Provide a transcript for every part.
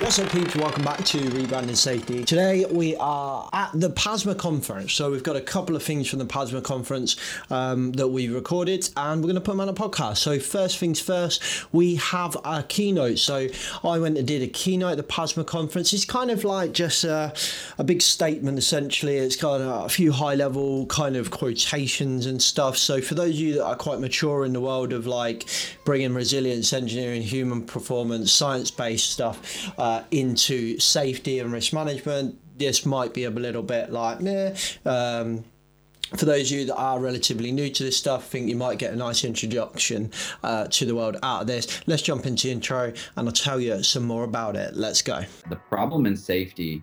What's up, peeps? Welcome back to Rebranding Safety. Today we are at the PASMA conference. So we've got a couple of things from the PASMA conference um, that we recorded, and we're going to put them on a podcast. So first things first, we have a keynote. So I went and did a keynote at the PASMA conference. It's kind of like just a, a big statement, essentially. It's got a, few high-level kind of quotations and stuff. So for those of you that are quite mature in the world of like bringing resilience, engineering, human performance, science-based stuff. Uh, uh, into safety and risk management, this might be a little bit like, meh. Um, for those of you that are relatively new to this stuff, I think you might get a nice introduction uh, to the world out of this. Let's jump into intro and I'll tell you some more about it. Let's go. The problem in safety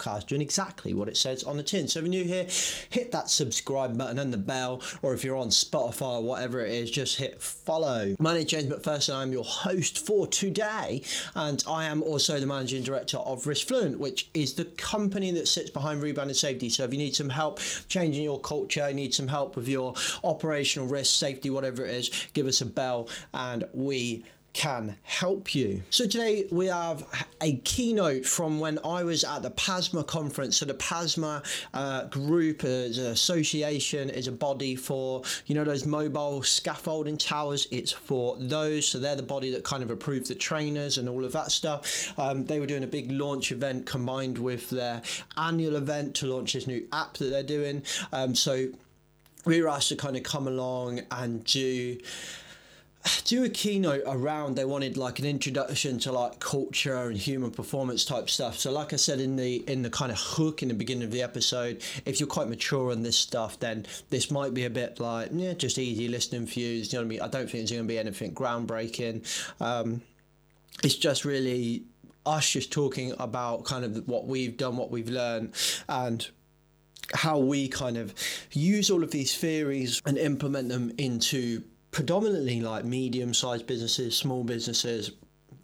podcast doing exactly what it says on the tin. So if you're new here, hit that subscribe button and the bell, or if you're on Spotify or whatever it is, just hit follow. My name is James McPherson. I'm your host for today, and I am also the managing director of Risk Fluent, which is the company that sits behind Rebranding Safety. So if you need some help changing your culture, need some help with your operational risk, safety, whatever it is, give us a bell, and we can help you. So today we have a keynote from when I was at the PASMA conference. So the PASMA uh, group is an association, is a body for, you know, those mobile scaffolding towers. It's for those. So they're the body that kind of approve the trainers and all of that stuff. Um, they were doing a big launch event combined with their annual event to launch this new app that they're doing. Um, so we were asked to kind of come along and do do a keynote around they wanted like an introduction to like culture and human performance type stuff. So like i said in the in the kind of hook in the beginning of the episode if you're quite mature on this stuff then this might be a bit like yeah just easy listening for you You know what i mean? I don't think it's going to be anything groundbreaking. Um, it's just really us just talking about kind of what we've done what we've learned and how we kind of use all of these theories and implement them into predominantly like medium sized businesses, small businesses,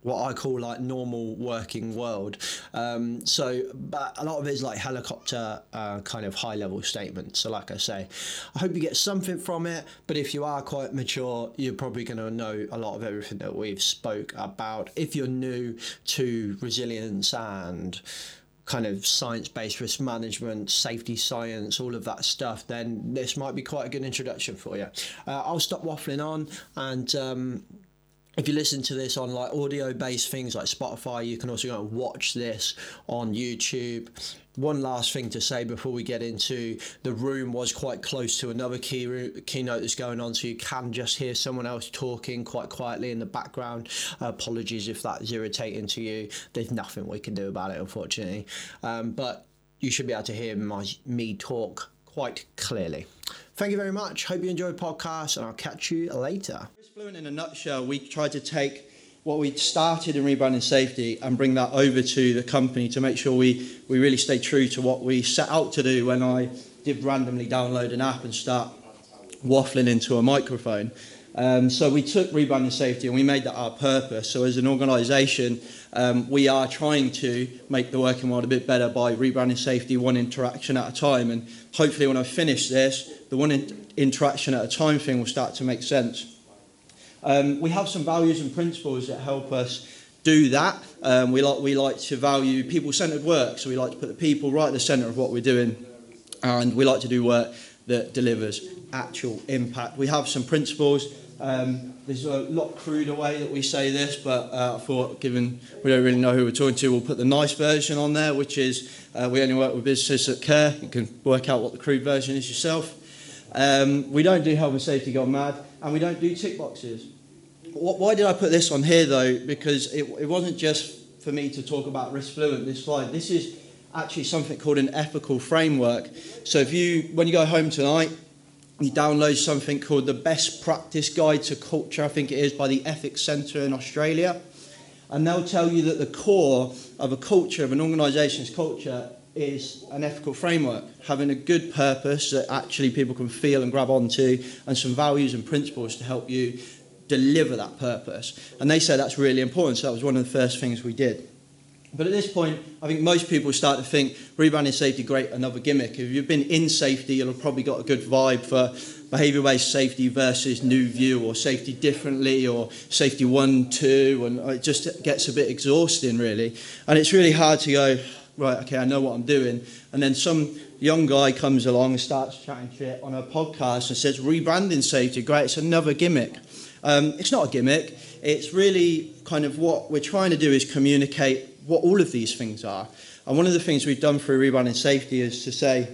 what I call like normal working world. Um, so, but a lot of it is like helicopter uh, kind of high level statements. So, like I say, I hope you get something from it. But if you are quite mature, you're probably going to know a lot of everything that we've spoke about. If you're new to resilience and kind of science-based risk management, safety science, all of that stuff, then this might be quite a good introduction for you. Uh, I'll stop waffling on and. Um, if you listen to this on like audio based things like Spotify, you can also go and watch this on YouTube one last thing to say before we get into the room was quite close to another key keynote that's going on, so you can just hear someone else talking quite quietly in the background. Uh, apologies if that's irritating to you. There's nothing we can do about it, unfortunately. Um, but you should be able to hear my, me talk quite clearly. Thank you very much. Hope you enjoyed the podcast, and I'll catch you later. Fluent in a nutshell, we tried to take what we started in rebranding safety and bring that over to the company to make sure we, we really stay true to what we set out to do when I did randomly download an app and start waffling into a microphone. Um, so we took rebranding safety and we made that our purpose. So as an organisation, um, we are trying to make the working world a bit better by rebranding safety one interaction at a time. And hopefully, when I finish this, the one in- interaction at a time thing will start to make sense. Um, we have some values and principles that help us do that. Um, we, like, we like to value people centered work, so we like to put the people right at the center of what we're doing, and we like to do work that delivers actual impact. We have some principles. Um, there's a lot cruder way that we say this, but uh, I thought, given we don't really know who we're talking to, we'll put the nice version on there, which is uh, we only work with businesses that care. You can work out what the crude version is yourself. Um, we don't do health and safety gone mad, and we don't do tick boxes. Why did I put this on here though? Because it, it wasn't just for me to talk about risk fluent this slide. This is actually something called an ethical framework. So if you, when you go home tonight, you download something called the Best Practice Guide to Culture, I think it is, by the Ethics Centre in Australia. And they'll tell you that the core of a culture, of an organisation's culture, is an ethical framework, having a good purpose that actually people can feel and grab onto, and some values and principles to help you deliver that purpose. And they said that's really important, so that was one of the first things we did. But at this point, I think most people start to think rebranding safety, great, another gimmick. If you've been in safety, you'll have probably got a good vibe for behaviour based safety versus new view or safety differently or safety one, two, and it just gets a bit exhausting, really. And it's really hard to go, right, okay, I know what I'm doing. And then some young guy comes along and starts chatting shit on a podcast and says, rebranding safety, great, it's another gimmick. Um, it's not a gimmick, it's really kind of what we're trying to do is communicate what all of these things are. And one of the things we've done through Rebranding Safety is to say,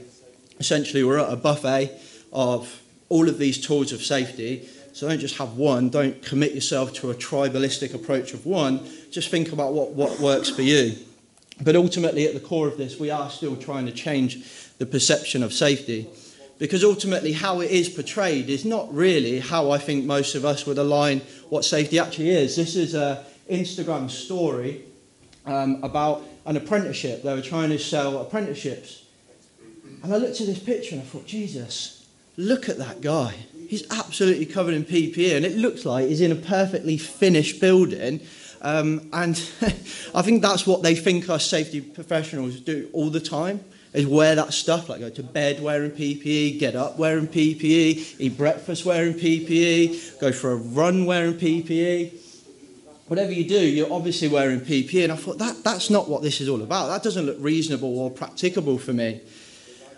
essentially, we're at a buffet of all of these tools of safety. So don't just have one, don't commit yourself to a tribalistic approach of one, just think about what, what works for you. But ultimately, at the core of this, we are still trying to change the perception of safety. Because ultimately, how it is portrayed is not really how I think most of us would align what safety actually is. This is an Instagram story um, about an apprenticeship. They were trying to sell apprenticeships. And I looked at this picture and I thought, Jesus, look at that guy. He's absolutely covered in PPE, and it looks like he's in a perfectly finished building. Um, and I think that's what they think us safety professionals do all the time is wear that stuff, like go to bed wearing PPE, get up wearing PPE, eat breakfast wearing PPE, go for a run wearing PPE whatever you do, you're obviously wearing PPE. And I thought, that, that's not what this is all about. That doesn't look reasonable or practicable for me.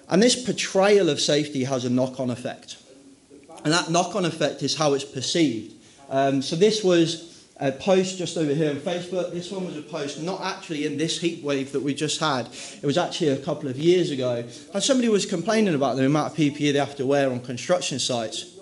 And this portrayal of safety has a knock on effect. And that knock on effect is how it's perceived. Um, so this was a post just over here on Facebook. This one was a post not actually in this heat wave that we just had. It was actually a couple of years ago. And somebody was complaining about the amount of PPE they have to wear on construction sites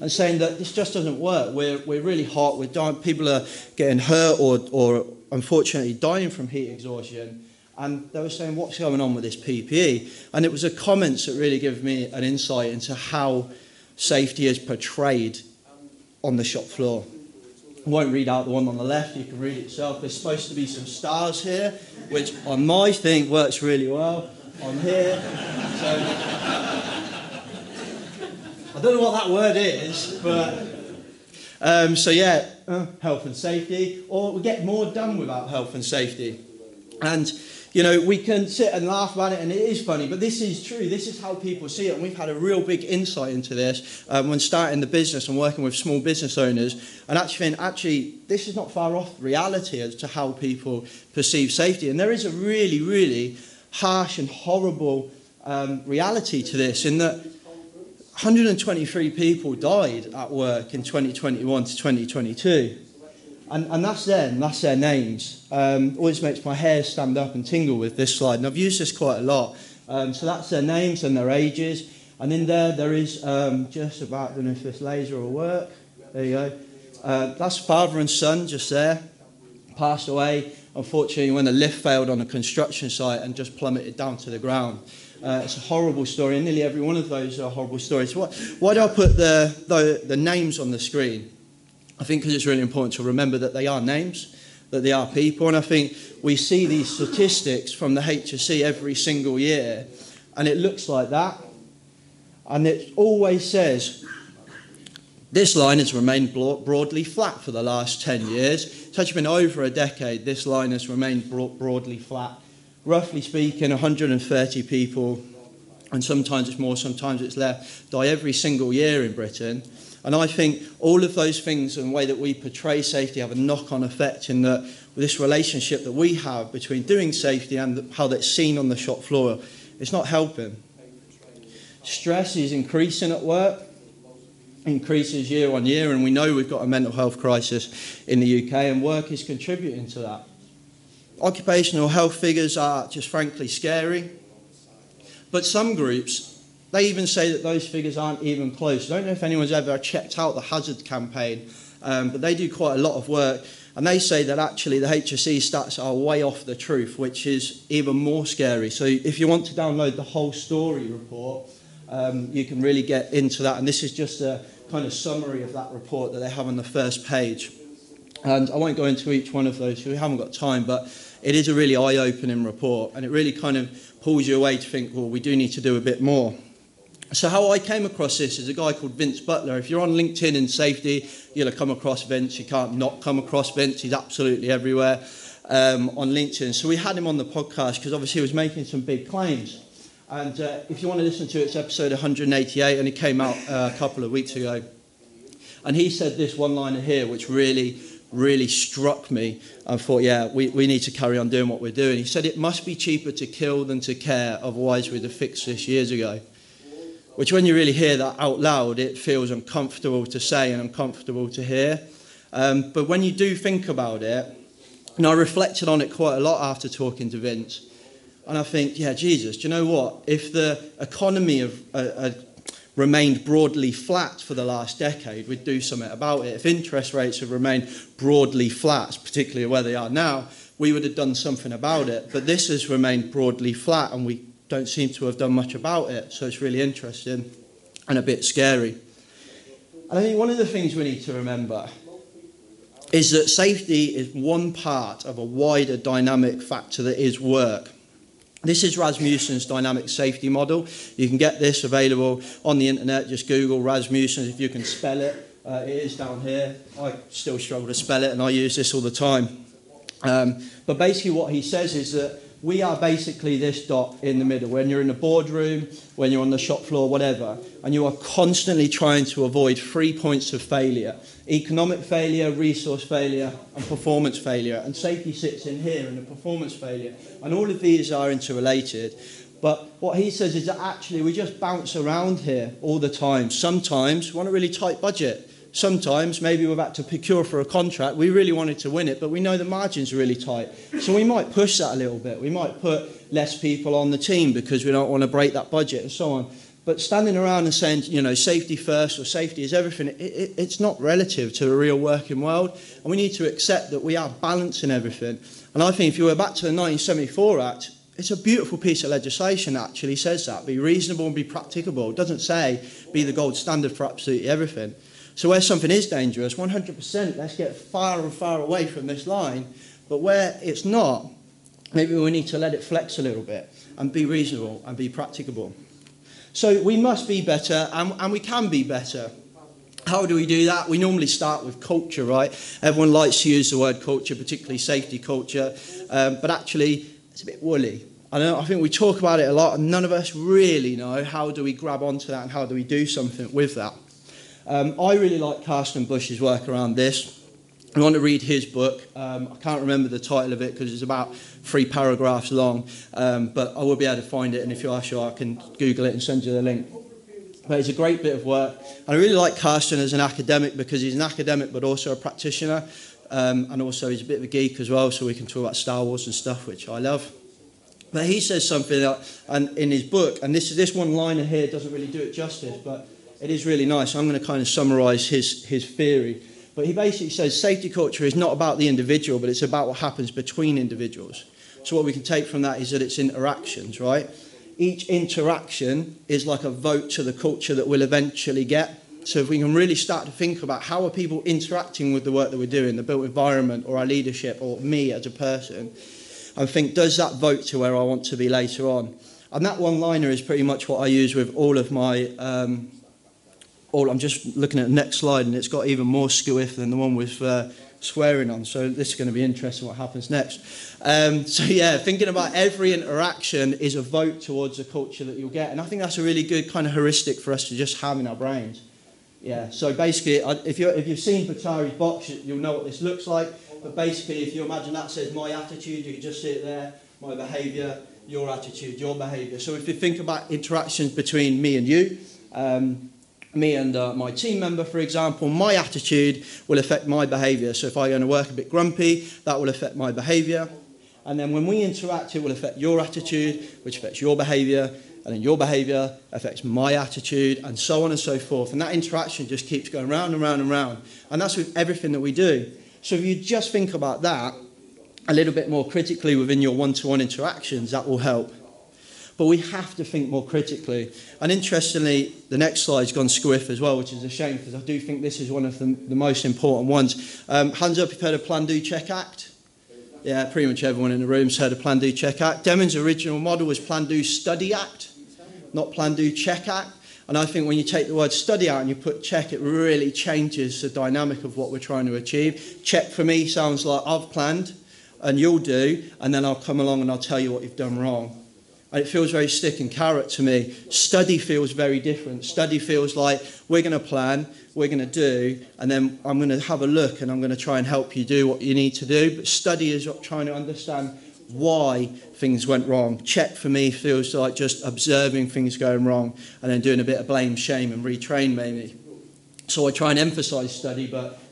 and saying that this just doesn't work. We're, we're really hot, we're dying, people are getting hurt or, or unfortunately dying from heat exhaustion. And they were saying, what's going on with this PPE? And it was the comments that really gave me an insight into how safety is portrayed on the shop floor. I won't read out the one on the left, you can read it yourself. There's supposed to be some stars here, which on my thing works really well. On here. So I don't know what that word is, but um, so yeah, uh, health and safety, or we get more done without health and safety. And you know, we can sit and laugh about it, and it is funny, but this is true. This is how people see it, and we've had a real big insight into this um, when starting the business and working with small business owners, and actually, think, actually, this is not far off reality as to how people perceive safety. And there is a really, really harsh and horrible um, reality to this, in that 123 people died at work in 2021 to 2022. And, and that's them, that's their names. Um, always makes my hair stand up and tingle with this slide, and I've used this quite a lot. Um, so that's their names and their ages. And in there, there is um, just about, I don't know if this laser will work. There you go. Uh, that's father and son just there. Passed away, unfortunately, when the lift failed on a construction site and just plummeted down to the ground. Uh, it's a horrible story, and nearly every one of those are horrible stories. Why, why do I put the, the, the names on the screen? I think it's really important to remember that they are names, that they are people, and I think we see these statistics from the HSE every single year, and it looks like that. And it always says this line has remained broadly flat for the last 10 years. It's actually been over a decade. This line has remained broadly flat roughly speaking, 130 people, and sometimes it's more, sometimes it's less, die every single year in Britain. And I think all of those things and the way that we portray safety have a knock on effect in that this relationship that we have between doing safety and how that's seen on the shop floor, it's not helping. Stress is increasing at work, increases year on year, and we know we've got a mental health crisis in the UK, and work is contributing to that. Occupational health figures are just frankly scary. But some groups, they even say that those figures aren't even close. I don't know if anyone's ever checked out the Hazard campaign, um, but they do quite a lot of work. And they say that actually the HSE stats are way off the truth, which is even more scary. So if you want to download the whole story report, um, you can really get into that. And this is just a kind of summary of that report that they have on the first page. And I won't go into each one of those, we haven't got time, but it is a really eye opening report and it really kind of pulls you away to think, well, we do need to do a bit more. So, how I came across this is a guy called Vince Butler. If you're on LinkedIn in safety, you'll have come across Vince. You can't not come across Vince, he's absolutely everywhere um, on LinkedIn. So, we had him on the podcast because obviously he was making some big claims. And uh, if you want to listen to it, it's episode 188, and it came out uh, a couple of weeks ago. And he said this one liner here, which really, really struck me. I thought, yeah, we, we need to carry on doing what we're doing. He said, It must be cheaper to kill than to care, otherwise, we'd have fixed this years ago. Which, when you really hear that out loud, it feels uncomfortable to say and uncomfortable to hear. Um, but when you do think about it, and I reflected on it quite a lot after talking to Vince, and I think, yeah, Jesus, do you know what? If the economy of, uh, uh, remained broadly flat for the last decade, we'd do something about it. If interest rates have remained broadly flat, particularly where they are now, we would have done something about it. But this has remained broadly flat, and we don't seem to have done much about it. So it's really interesting and a bit scary. And I think one of the things we need to remember is that safety is one part of a wider dynamic factor that is work. This is Rasmussen's dynamic safety model. You can get this available on the internet. Just Google Rasmussen if you can spell it. Uh, it is down here. I still struggle to spell it, and I use this all the time. Um, but basically, what he says is that we are basically this dot in the middle. When you're in the boardroom, when you're on the shop floor, whatever, and you are constantly trying to avoid three points of failure economic failure, resource failure, and performance failure. And safety sits in here in the performance failure. And all of these are interrelated. But what he says is that actually we just bounce around here all the time. Sometimes we want a really tight budget. Sometimes maybe we're about to procure for a contract. We really wanted to win it, but we know the margins are really tight. So we might push that a little bit. We might put less people on the team because we don't want to break that budget and so on. But standing around and saying, you know, safety first or safety is everything, it, it, it's not relative to the real working world. And we need to accept that we are balancing everything. And I think if you were back to the 1974 Act, it's a beautiful piece of legislation that actually says that. Be reasonable and be practicable. It doesn't say be the gold standard for absolutely everything. So where something is dangerous, 100%, let's get far and far away from this line. But where it's not, maybe we need to let it flex a little bit and be reasonable and be practicable. So we must be better and, and we can be better. How do we do that? We normally start with culture, right? Everyone likes to use the word culture, particularly safety culture, um, but actually it's a bit woolly. I, know, I think we talk about it a lot, and none of us really know how do we grab onto that and how do we do something with that. Um, I really like Carsten Busch's work around this. I want to read his book. Um, I can't remember the title of it because it's about three paragraphs long, um, but I will be able to find it, and if you are sure, I can Google it and send you the link. But it's a great bit of work. And I really like Carsten as an academic because he's an academic but also a practitioner, um, and also he's a bit of a geek as well, so we can talk about Star Wars and stuff, which I love. But he says something that, and in his book, and this this one liner here doesn't really do it justice, but it is really nice. I'm going to kind of summarize his, his theory. But he basically says safety culture is not about the individual, but it's about what happens between individuals. So, what we can take from that is that it's interactions, right? Each interaction is like a vote to the culture that we'll eventually get. So, if we can really start to think about how are people interacting with the work that we're doing, the built environment, or our leadership, or me as a person, and think, does that vote to where I want to be later on? And that one liner is pretty much what I use with all of my um, all, I'm just looking at the next slide and it's got even more skew-if than the one with uh, swearing on. So this is going to be interesting what happens next. Um, so yeah, thinking about every interaction is a vote towards the culture that you'll get. And I think that's a really good kind of heuristic for us to just have in our brains. Yeah, so basically, if, you if you've seen Betari's box, you'll know what this looks like. But basically, if you imagine that says my attitude, you can just see it there, my behaviour, your attitude, your behaviour. So if you think about interactions between me and you, um, me and uh, my team member, for example, my attitude will affect my behaviour. So if I go to work a bit grumpy, that will affect my behaviour. And then when we interact, it will affect your attitude, which affects your behaviour. And then your behaviour affects my attitude, and so on and so forth. And that interaction just keeps going round and round and round. And that's with everything that we do. So if you just think about that a little bit more critically within your one to one interactions, that will help. But we have to think more critically. And interestingly, the next slide's gone squiff as well, which is a shame because I do think this is one of the, the most important ones. Um, hands up if you've heard of Plan Do Check Act. Yeah, pretty much everyone in the room's heard of Plan Do Check Act. Deming's original model was Plan Do Study Act, not Plan Do Check Act. And I think when you take the word study out and you put check, it really changes the dynamic of what we're trying to achieve. Check for me sounds like I've planned and you'll do, and then I'll come along and I'll tell you what you've done wrong. And it feels very stick and carrot to me. Study feels very different. Study feels like we're going to plan, we're going to do, and then I'm going to have a look and I'm going to try and help you do what you need to do. But study is trying to understand why things went wrong. Check for me feels like just observing things going wrong and then doing a bit of blame, shame, and retrain maybe. So I try and emphasize study, but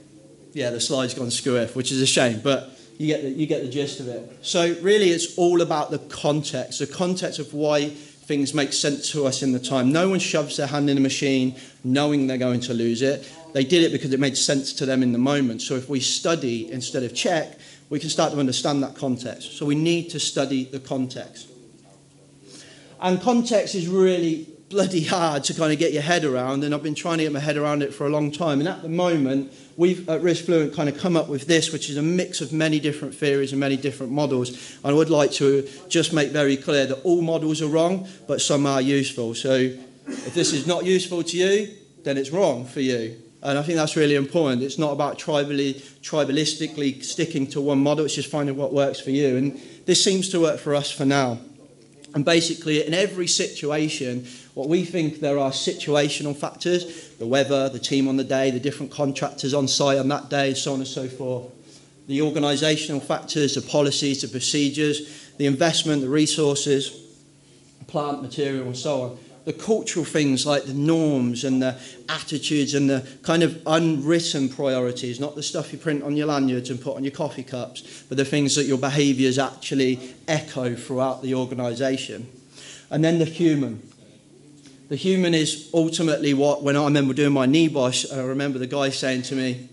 yeah, the slide's gone skew which is a shame. But you get the, you get the gist of it. So really, it's all about the context, the context of why things make sense to us in the time. No one shoves their hand in a machine knowing they're going to lose it. They did it because it made sense to them in the moment. So if we study instead of check, we can start to understand that context. So we need to study the context. And context is really bloody hard to kind of get your head around, and I've been trying to get my head around it for a long time. And at the moment, we've at Risk Fluent kind of come up with this, which is a mix of many different theories and many different models. And I would like to just make very clear that all models are wrong, but some are useful. So if this is not useful to you, then it's wrong for you. And I think that's really important. It's not about tribally, tribalistically sticking to one model, it's just finding what works for you. And this seems to work for us for now. And basically, in every situation, what we think there are situational factors the weather, the team on the day, the different contractors on site on that day, so on and so forth. The organisational factors, the policies, the procedures, the investment, the resources, plant material, and so on. The cultural things like the norms and the attitudes and the kind of unwritten priorities, not the stuff you print on your lanyards and put on your coffee cups, but the things that your behaviours actually echo throughout the organisation. And then the human, the human is ultimately what, when I remember doing my NEBOSH, I remember the guy saying to me,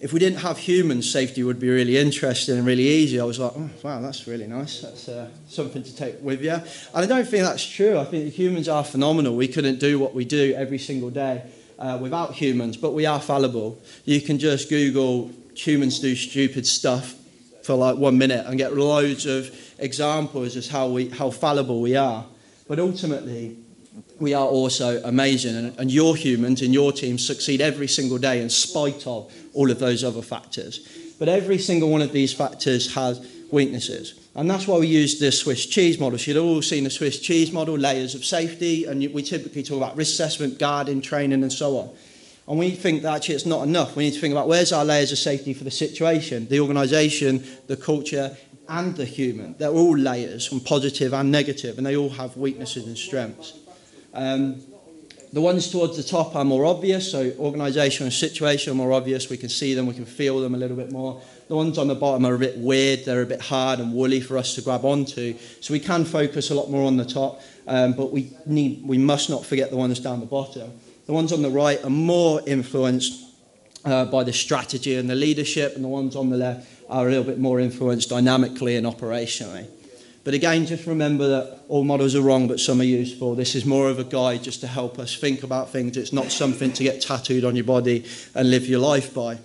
if we didn't have humans, safety would be really interesting and really easy. I was like, oh, wow, that's really nice. That's uh, something to take with you. And I don't think that's true. I think humans are phenomenal. We couldn't do what we do every single day uh, without humans, but we are fallible. You can just Google humans do stupid stuff for like one minute and get loads of examples of how, we, how fallible we are. But ultimately, we are also amazing. And, and your humans in your team succeed every single day in spite of all of those other factors. But every single one of these factors has weaknesses. And that's why we use the Swiss cheese model. So you've all seen the Swiss cheese model, layers of safety, and we typically talk about risk assessment, guarding, training, and so on. And we think that actually it's not enough. We need to think about where's our layers of safety for the situation, the organisation, the culture, and the human. They're all layers, from positive and negative, and they all have weaknesses and strengths. Um, the ones towards the top are more obvious, so organisation and situation are more obvious. We can see them, we can feel them a little bit more. The ones on the bottom are a bit weird, they're a bit hard and woolly for us to grab onto. So we can focus a lot more on the top, um, but we, need, we must not forget the ones down the bottom. The ones on the right are more influenced uh, by the strategy and the leadership, and the ones on the left are a little bit more influenced dynamically and operationally. But again, just remember that all models are wrong, but some are useful. This is more of a guide just to help us think about things. It's not something to get tattooed on your body and live your life by.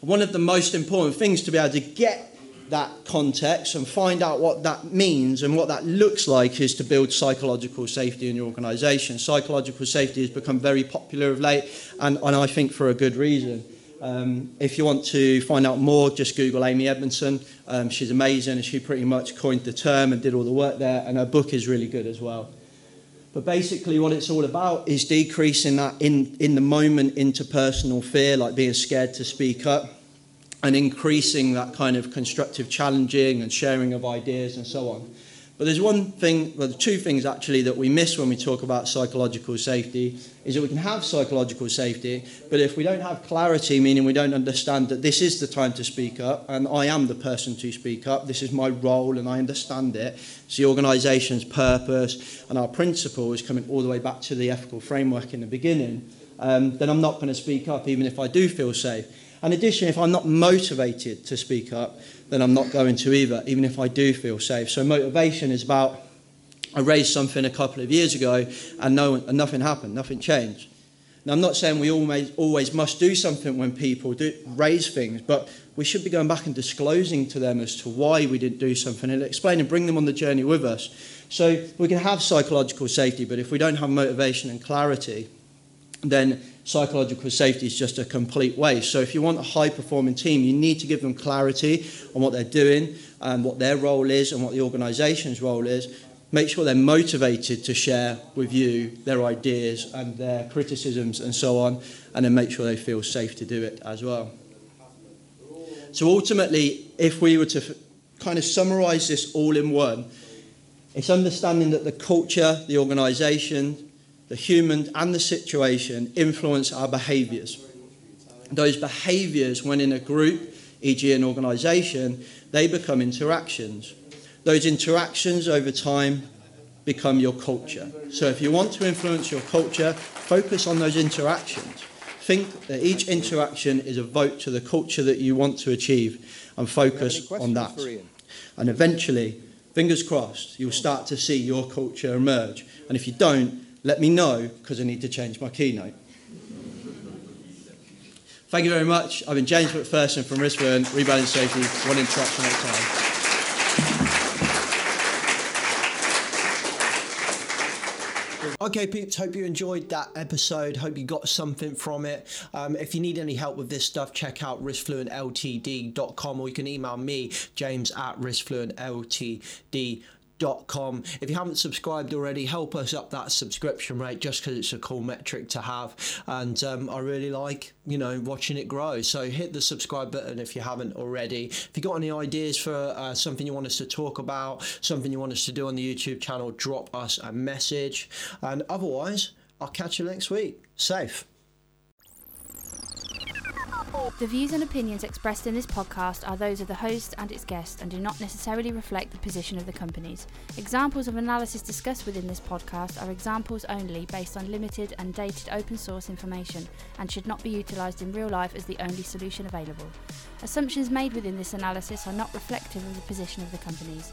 One of the most important things to be able to get that context and find out what that means and what that looks like is to build psychological safety in your organisation. Psychological safety has become very popular of late, and, and I think for a good reason. Um, if you want to find out more, just Google Amy Edmondson. Um, she's amazing and she pretty much coined the term and did all the work there, and her book is really good as well. But basically, what it's all about is decreasing that in, in the moment interpersonal fear, like being scared to speak up, and increasing that kind of constructive challenging and sharing of ideas and so on. But there's one thing, well, two things actually that we miss when we talk about psychological safety is that we can have psychological safety, but if we don't have clarity, meaning we don't understand that this is the time to speak up, and I am the person to speak up, this is my role and I understand it, it's the organisation's purpose and our principles coming all the way back to the ethical framework in the beginning, um, then I'm not going to speak up even if I do feel safe. In addition, if I'm not motivated to speak up, then I'm not going to either, even if I do feel safe. So motivation is about I raised something a couple of years ago and, no, and nothing happened, nothing changed. Now, I'm not saying we always, always must do something when people do raise things, but we should be going back and disclosing to them as to why we didn't do something and explain and bring them on the journey with us. So we can have psychological safety, but if we don't have motivation and clarity, then psychological safety is just a complete waste. So if you want a high performing team, you need to give them clarity on what they're doing and what their role is and what the organisation's role is make sure they're motivated to share with you their ideas and their criticisms and so on, and then make sure they feel safe to do it as well. So ultimately, if we were to kind of summarize this all in one, it's understanding that the culture, the organization, the human, and the situation influence our behaviors. Those behaviors, when in a group, e.g., an organization, they become interactions. Those interactions over time become your culture. So if you want to influence your culture, focus on those interactions. Think that each interaction is a vote to the culture that you want to achieve and focus on that. And eventually, fingers crossed, you'll start to see your culture emerge. And if you don't, let me know because I need to change my keynote. Thank you very much. I've been James McPherson from Riskfluent, Rebranding Safety, one interaction at a time. Okay, peeps, hope you enjoyed that episode. Hope you got something from it. Um, if you need any help with this stuff, check out riskfluentltd.com or you can email me, james at riskfluentltd.com com. If you haven't subscribed already, help us up that subscription rate just because it's a cool metric to have. And um, I really like, you know, watching it grow. So hit the subscribe button if you haven't already. If you got any ideas for uh, something you want us to talk about, something you want us to do on the YouTube channel, drop us a message. And otherwise, I'll catch you next week. Safe. The views and opinions expressed in this podcast are those of the host and its guests and do not necessarily reflect the position of the companies. Examples of analysis discussed within this podcast are examples only based on limited and dated open source information and should not be utilised in real life as the only solution available. Assumptions made within this analysis are not reflective of the position of the companies.